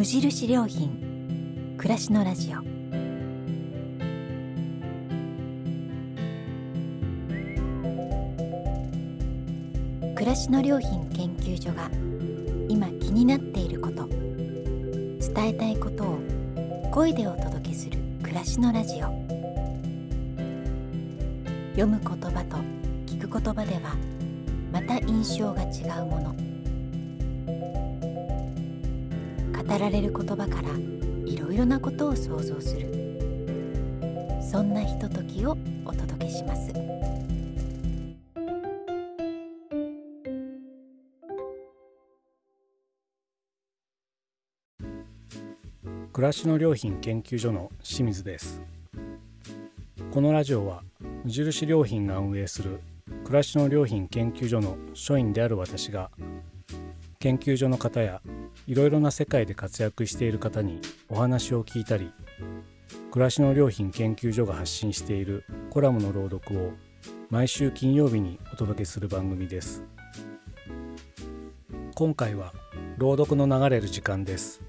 無印良品。暮らしのラジオ。暮らしの良品研究所が今気になっていること。伝えたいことを声でお届けする暮らしのラジオ。読む言葉と聞く言葉ではまた印象が違うもの。語られる言葉からいろいろなことを想像する。そんなひとときをお届けします。暮らしの良品研究所の清水です。このラジオは無印良品が運営する暮らしの良品研究所の所員である私が研究所の方やいろいろな世界で活躍している方にお話を聞いたり暮らしの良品研究所が発信しているコラムの朗読を毎週金曜日にお届けする番組です。今回は朗読の流れる時間です。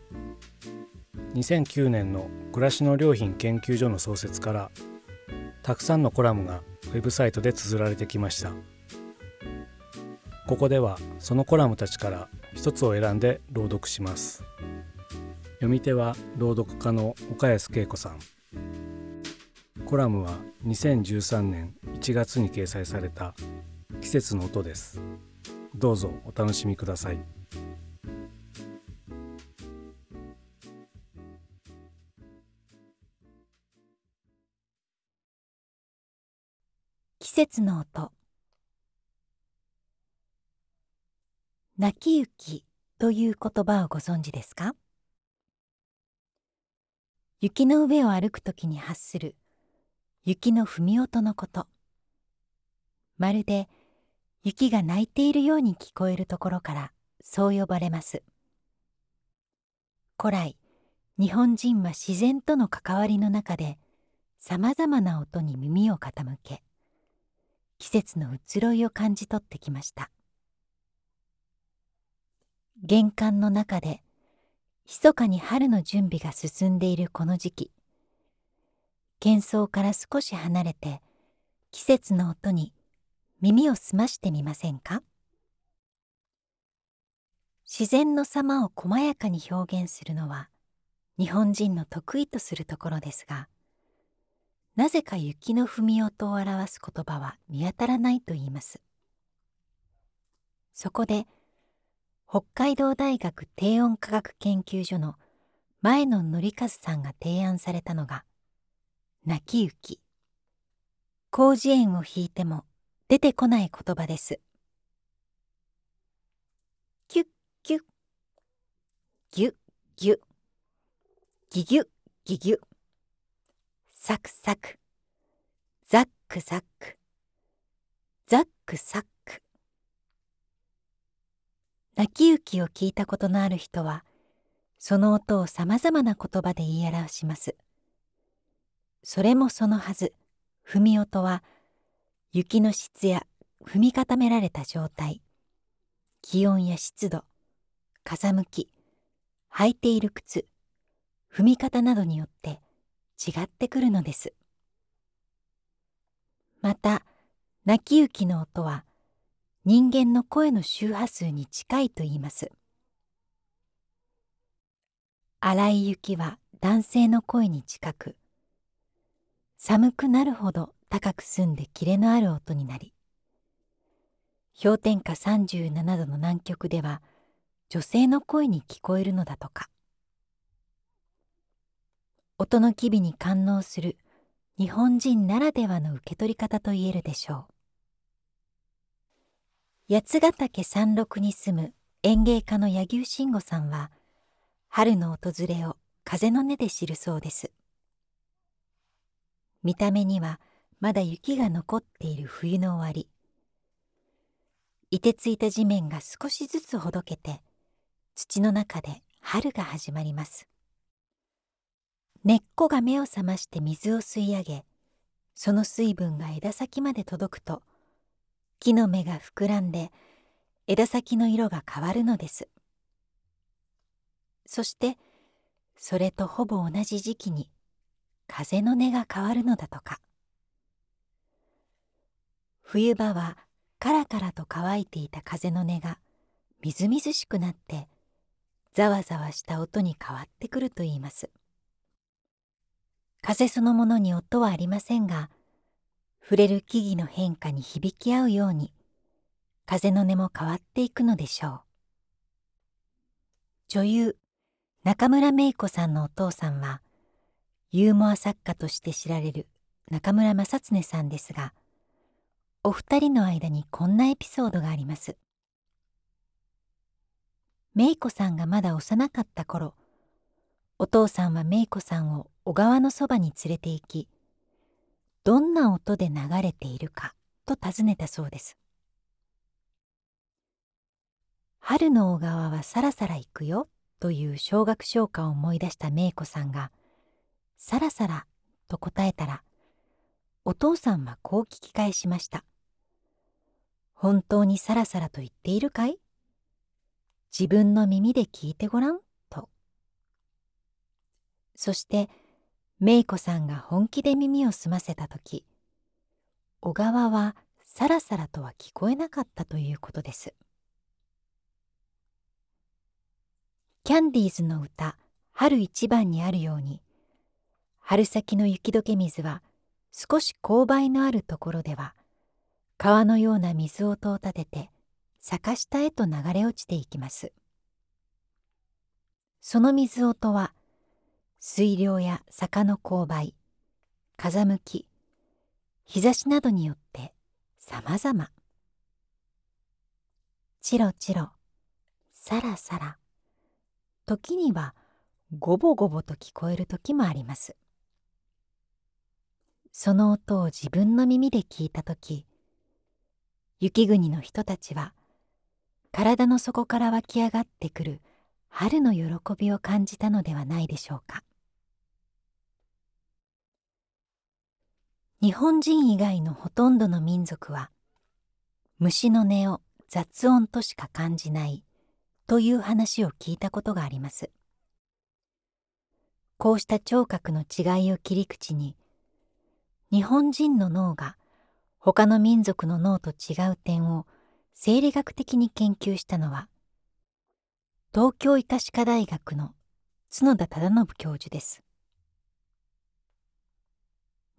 2009年の暮らしの良品研究所の創設からたくさんのコラムがウェブサイトで綴られてきました。ここではそのコラムたちから一つを選んで朗読します。読み手は朗読家の岡安恵子さん。コラムは2013年1月に掲載された季節の音です。どうぞお楽しみください。季節の音。泣き雪という言葉をご存知ですか？雪の上を歩くときに発する雪の踏み音のこと。まるで雪が泣いているように聞こえるところからそう呼ばれます。古来日本人は自然との関わりの中でさまざまな音に耳を傾け季節の移ろいを感じ取ってきました。玄関の中で密かに春の準備が進んでいるこの時期。喧騒から少し離れて季節の音に耳を澄ましてみませんか？自然の様を細やかに表現するのは日本人の得意とするところですがなぜか雪の踏み音を表す言葉は見当たらないと言います。そこで北海道大学低温科学研究所の前野則和さんが提案されたのが泣き雪広辞苑を引いても出てこない言葉です。キュッキュッ。ギュッギュッ。ギギュッギギュッ。サクサク。ザックザック。ザックサック。泣き雪を聞いたことのある人はその音をさまざまな言葉で言い表します。それもそのはず踏み音は雪の質や踏み固められた状態気温や湿度風向き履いている靴踏み方などによって違ってくるのです。また泣き雪の音は人間の声の周波数に近いと言います。荒い雪は男性の声に近く寒くなるほど高く澄んでキレのある音になり氷点下37度の南極では女性の声に聞こえるのだとか。音の機微に感応する日本人ならではの受け取り方と言えるでしょう。八ヶ岳山麓に住む園芸家の柳生慎吾さんは春の訪れを風の音で知るそうです。見た目にはまだ雪が残っている冬の終わり。凍てついた地面が少しずつほどけて土の中で春が始まります。根っこが目を覚まして水を吸い上げその水分が枝先まで届くと木の芽が膨らんで枝先の色が変わるのです。そしてそれとほぼ同じ時期に風の音が変わるのだとか。冬場はカラカラと乾いていた風の音がみずみずしくなってざわざわした音に変わってくると言います。風そのものに音はありませんが触れる木々の変化に響き合うように風の音も変わっていくのでしょう。女優中村芽衣子さんのお父さんはユーモア作家として知られる中村正恒さんですがお二人の間にこんなエピソードがあります。芽衣子さんがまだ幼かった頃お父さんは芽衣子さんを小川のそばに連れて行きどんな音で流れているかと尋ねたそうです。春の小川はさらさら行くよという小学唱歌を思い出した芽子さんがさらさらと答えたらお父さんはこう聞き返しました。本当にさらさらと言っているかい？自分の耳で聞いてごらんと。そして芽子さんが本気で耳を澄ませた時小川はさらさらとは聞こえなかったということです。キャンディーズの歌「春一番」にあるように春先の雪解け水は少し勾配のあるところでは川のような水音を立てて坂下へと流れ落ちていきます。その水音は水量や坂の勾配風向き日差しなどによってさまざまチロチロサラサラ。時にはゴボゴボと聞こえる時もあります。その音を自分の耳で聞いた時雪国の人たちは体の底から湧き上がってくる春の喜びを感じたのではないでしょうか。日本人以外のほとんどの民族は虫の音を雑音としか感じないという話を聞いたことがあります。こうした聴覚の違いを切り口に日本人の脳が他の民族の脳と違う点を生理学的に研究したのは東京医科歯科大学の角田忠信教授です。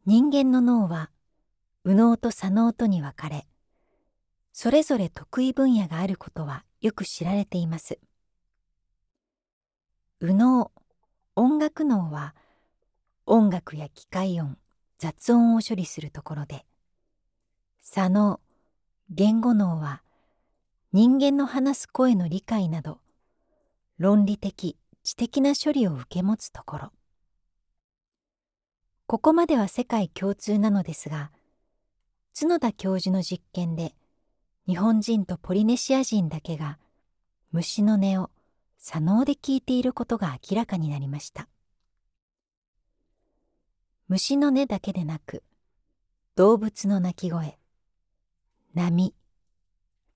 人間の脳は右脳と左脳とに分かれそれぞれ得意分野があることはよく知られています。右脳音楽脳は音楽や機械音雑音を処理するところで左脳言語脳は人間の話す声の理解など論理的知的な処理を受け持つところ。ここまでは世界共通なのですが角田教授の実験で日本人とポリネシア人だけが虫の音を左脳で聞いていることが明らかになりました。虫の音だけでなく動物の鳴き声波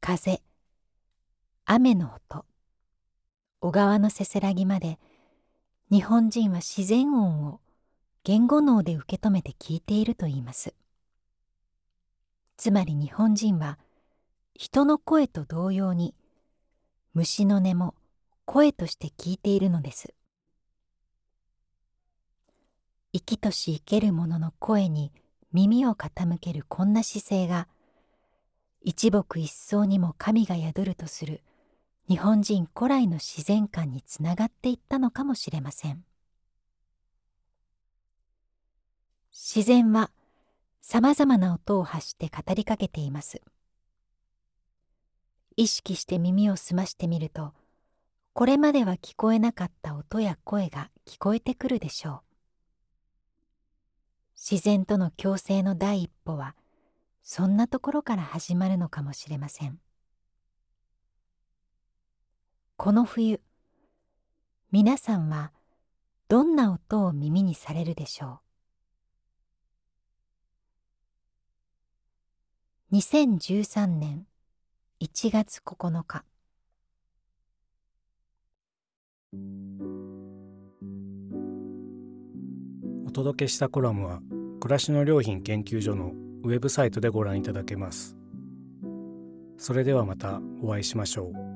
風雨の音小川のせせらぎまで日本人は自然音を言語脳で受け止めて聞いているといいます。つまり日本人は人の声と同様に虫の音も声として聞いているのです。生きとし生ける者の声に耳を傾けるこんな姿勢が一木一草にも神が宿るとする日本人古来の自然観につながっていったのかもしれません。自然はさまざまな音を発して語りかけています。意識して耳を澄ましてみるとこれまでは聞こえなかった音や声が聞こえてくるでしょう。自然との共生の第一歩はそんなところから始まるのかもしれません。この冬皆さんはどんな音を耳にされるでしょう？2013年1月9日お届けしたコラムは暮らしの良品研究所のウェブサイトでご覧いただけます。それではまたお会いしましょう。